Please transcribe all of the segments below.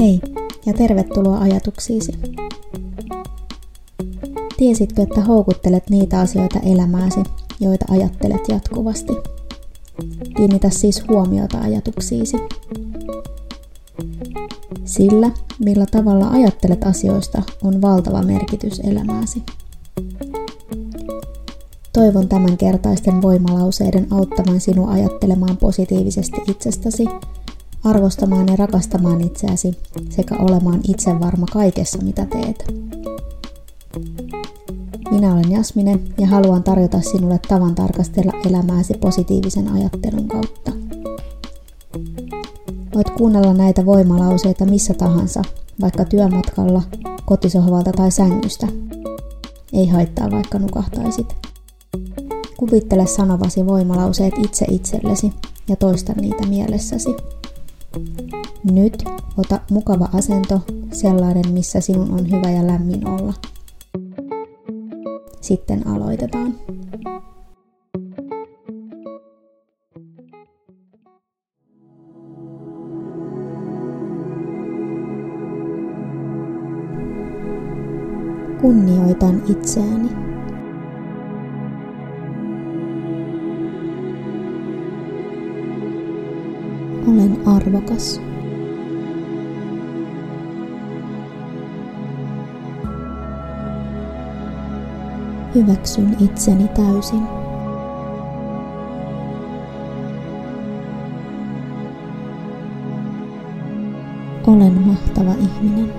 Hei ja tervetuloa ajatuksiisi. Tiesitkö, että houkuttelet niitä asioita elämääsi, joita ajattelet jatkuvasti? Kiinnitä siis huomiota ajatuksiisi. Sillä, millä tavalla ajattelet asioista, on valtava merkitys elämääsi. Toivon tämän kertaisten voimalauseiden auttamaan sinua ajattelemaan positiivisesti itsestäsi, arvostamaan ja rakastamaan itseäsi sekä olemaan itsevarma kaikessa, mitä teet. Minä olen Jasmine ja haluan tarjota sinulle tavan tarkastella elämääsi positiivisen ajattelun kautta. Voit kuunnella näitä voimalauseita missä tahansa, vaikka työmatkalla, kotisohvalta tai sängystä. Ei haittaa vaikka nukahtaisit. Kuvittele sanovasi voimalauseet itse itsellesi ja toista niitä mielessäsi. Nyt ota mukava asento, sellainen missä sinun on hyvä ja lämmin olla. Sitten aloitetaan. Kunnioitan itseäni. Arvokas. Hyväksyn itseni täysin. Olen mahtava ihminen.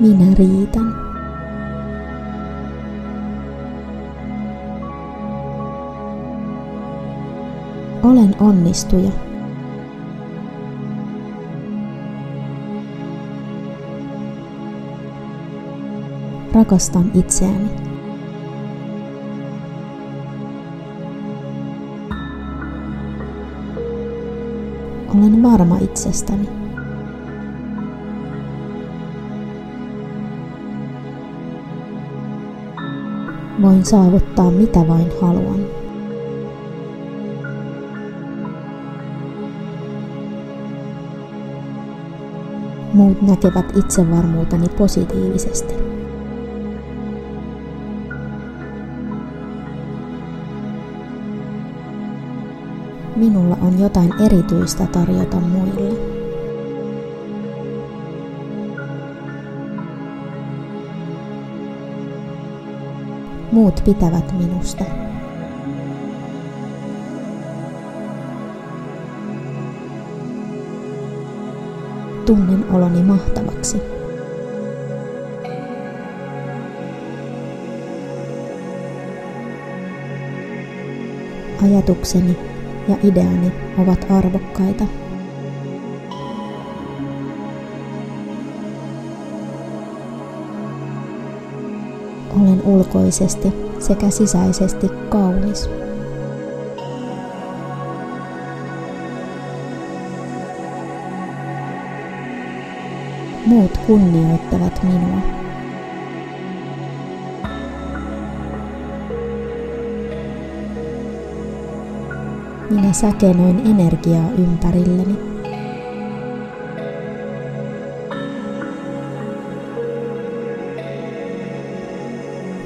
Minä riitän. Olen onnistuja. Rakastan itseäni. Olen varma itsestäni. Voin saavuttaa mitä vain haluan. Muut näkevät itsevarmuuteni positiivisesti. Minulla on jotain erityistä tarjota muille. Muut pitävät minusta. Tunnen oloni mahtavaksi. Ajatukseni ja ideani ovat arvokkaita. Olen ulkoisesti sekä sisäisesti kaunis. Kunnioittavat minua. Minä säkenöin energiaa ympärilleni.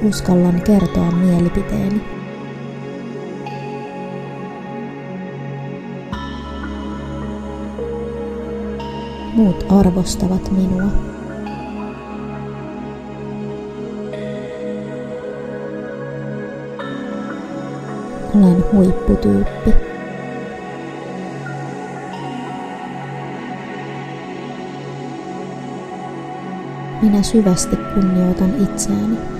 Uskallan kertoa mielipiteeni. Muut arvostavat minua. Olen huipputyyppi. Minä syvästi kunnioitan itseäni.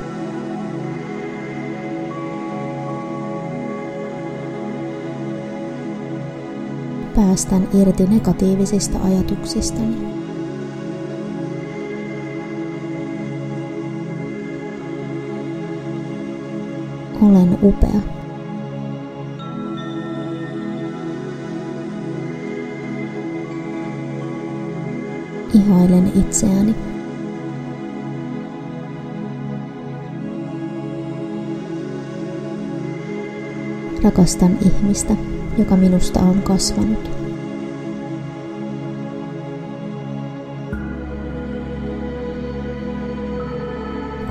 Päästän irti negatiivisista ajatuksistani. Olen upea. Ihailen itseäni. Rakastan ihmistä, joka minusta on kasvanut.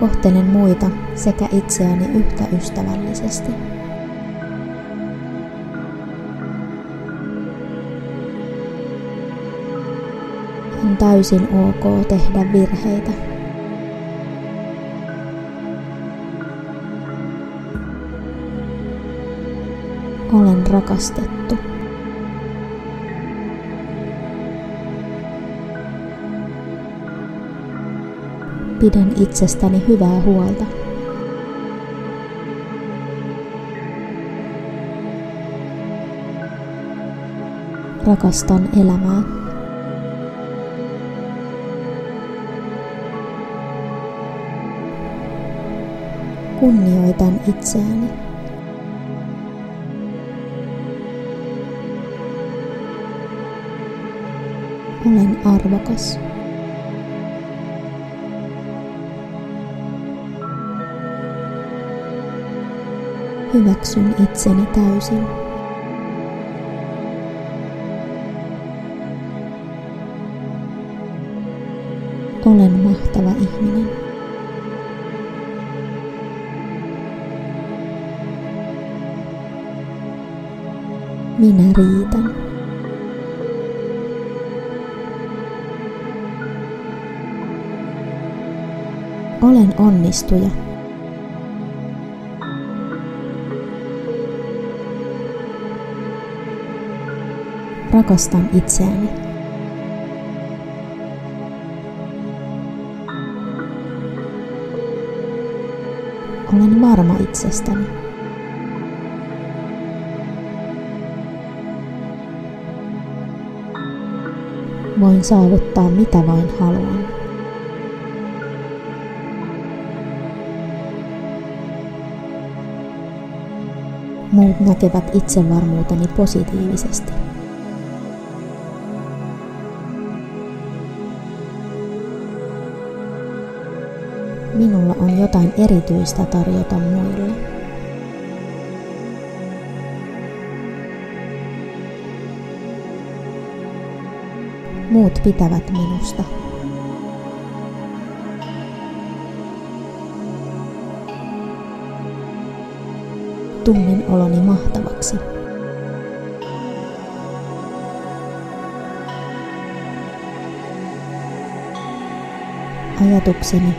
Kohtelen muita sekä itseäni yhtä ystävällisesti. On täysin ok tehdä virheitä. Olen rakastettu. Pidän itsestäni hyvää huolta. Rakastan elämää. Kunnioitan itseäni. Olen arvokas. Hyväksyn itseni täysin. Olen mahtava ihminen. Minä riitän. Olen onnistuja. Rakastan itseäni. Olen varma itsestäni. Voin saavuttaa mitä vain haluan. Muut näkevät itsevarmuuteni positiivisesti. Minulla on jotain erityistä tarjota muille. Muut pitävät minusta. Tunnen oloni mahtavaksi. Ajatukseni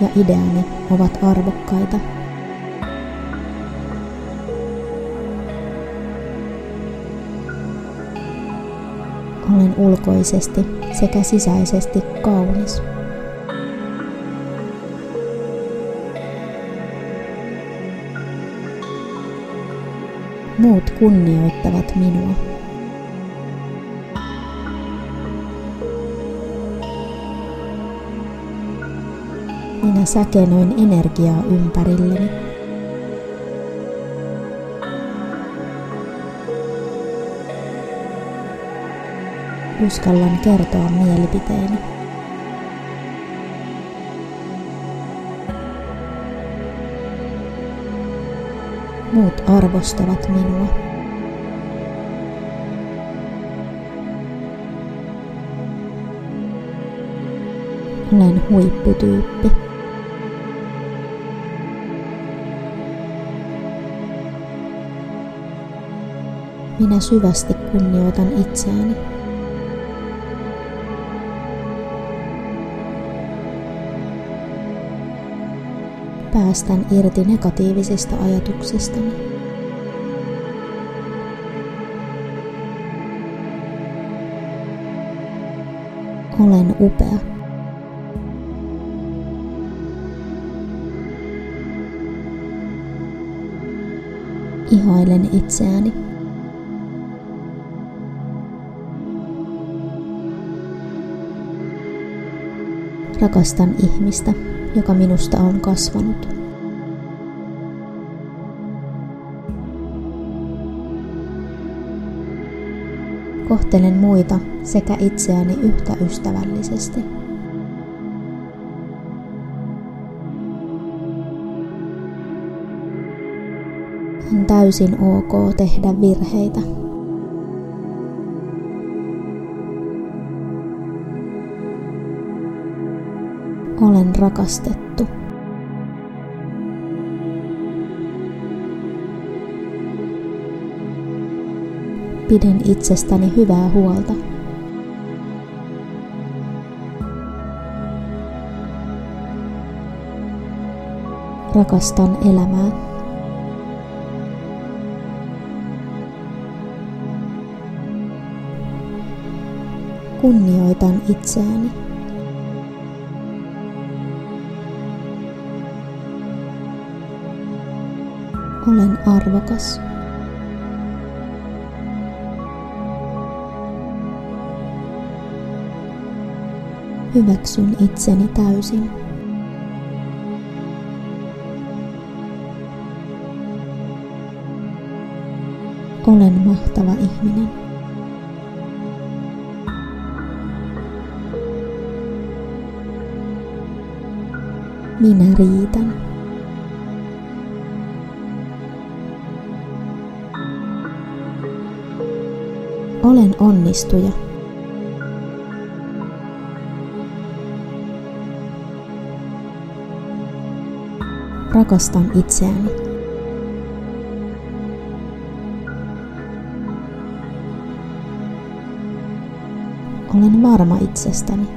ja ideani ovat arvokkaita. Olen ulkoisesti sekä sisäisesti kaunis. Muut kunnioittavat minua. Minä säkenöin energiaa ympärilleni. Uskallan kertoa mielipiteeni. Muut arvostavat minua. Olen huipputyyppi. Minä syvästi kunnioitan itseäni. Päästän irti negatiivisista ajatuksistani. Olen upea. Ihailen itseäni. Rakastan ihmistä, joka minusta on kasvanut. Kohtelen muita sekä itseäni yhtä ystävällisesti. On täysin ok tehdä virheitä. Olen rakastettu. Pidän itsestäni hyvää huolta. Rakastan elämää. Kunnioitan itseäni. Olen arvokas. Hyväksyn itseni täysin. Olen mahtava ihminen. Minä riitän. Onnistuja. Rakastan itseäni. Olen varma itsestäni.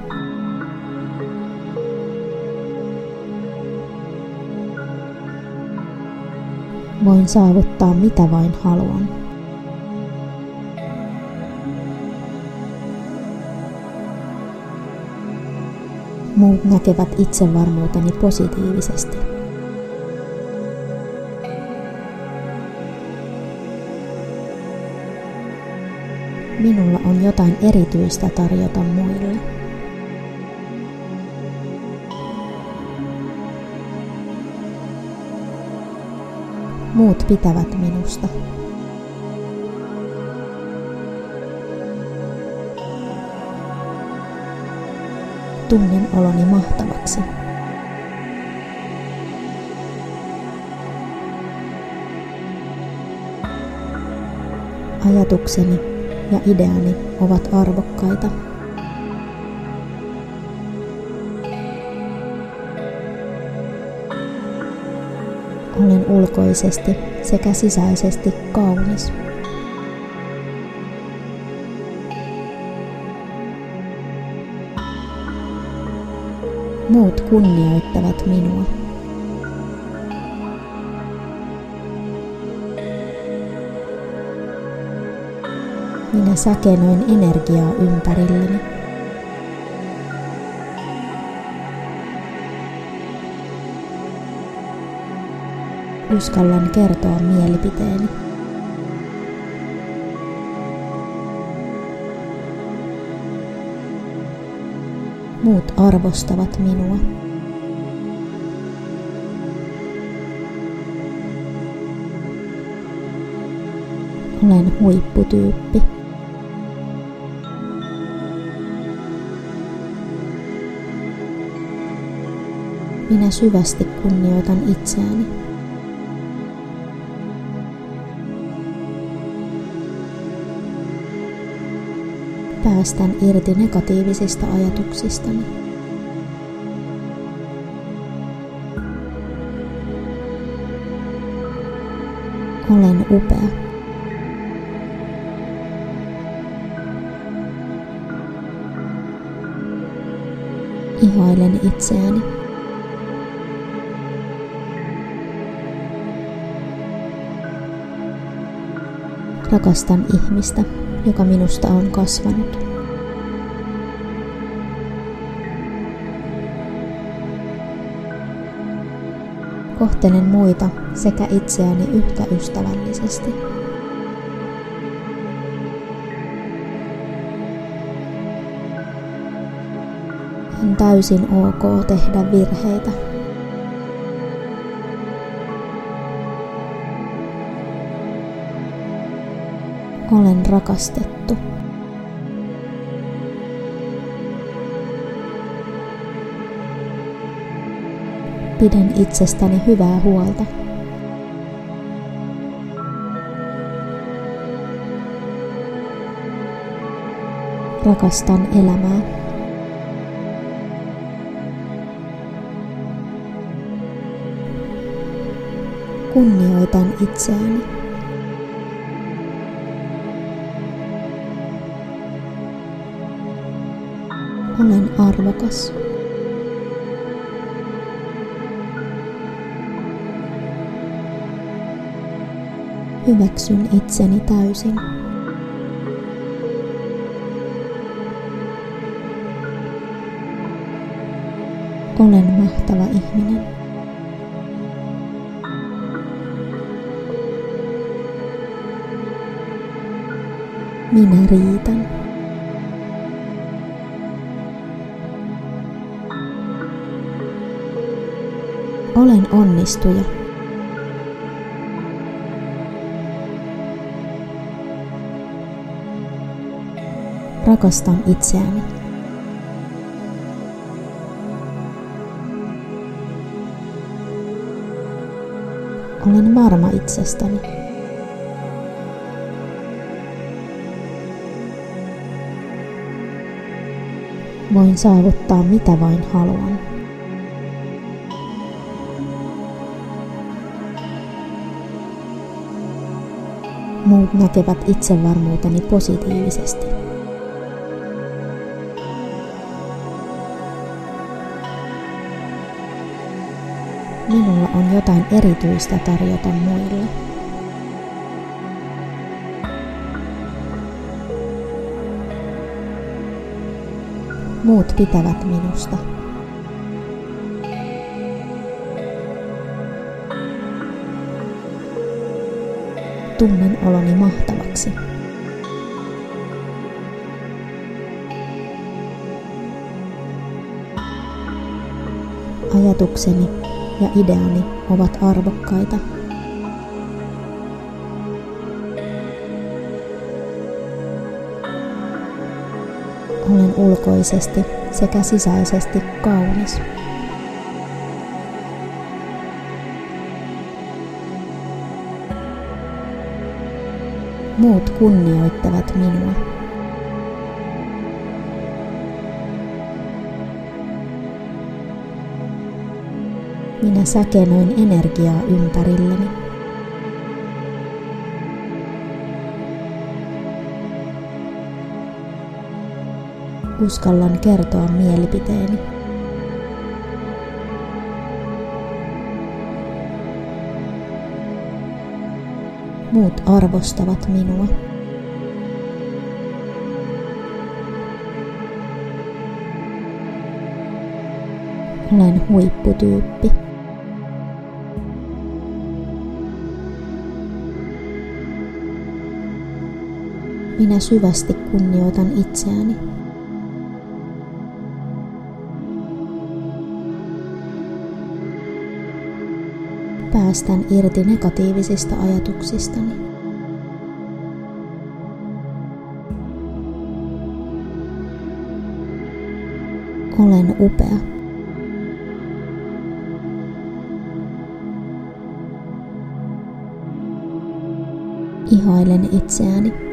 Voin saavuttaa mitä vain haluan. Muut näkevät itsevarmuuteni positiivisesti. Minulla on jotain erityistä tarjota muille. Muut pitävät minusta. Tunnen oloni mahtavaksi. Ajatukseni ja ideani ovat arvokkaita. Olen ulkoisesti sekä sisäisesti kaunis. Muut kunnioittavat minua. Minä säkenöin energiaa ympärilleni. Uskallan kertoa mielipiteeni. Muut arvostavat minua. Olen huipputyyppi. Minä syvästi kunnioitan itseäni. Päästän irti negatiivisista ajatuksistani. Olen upea. Ihailen itseäni. Rakastan ihmistä, joka minusta on kasvanut. Kohtelen muita sekä itseäni yhtä ystävällisesti. On täysin ok tehdä virheitä. Olen rakastettu. pidän itsestäni hyvää huolta. Rakastan elämää. Kunnioitan itseäni. Olen arvokas. Hyväksyn itseni täysin. Olen mahtava ihminen. Minä riitän. Olen onnistuja. Rakastan itseäni. Olen varma itsestäni. Voin saavuttaa mitä vain haluan. Muut näkevät itsevarmuuteni positiivisesti. Minulla on jotain erityistä tarjota muille. Muut pitävät minusta. Tunnen oloni mahtavaksi. Ajatukseni ja ideani ovat arvokkaita. Olen ulkoisesti sekä sisäisesti kaunis. Muut kunnioittavat minua. Minä säkenöin energiaa ympärilleni. Uskallan kertoa mielipiteeni. Muut arvostavat minua. Olen huipputyyppi. Minä syvästi kunnioitan itseäni. Päästän irti negatiivisista ajatuksistani. Olen upea. Ihailen itseäni.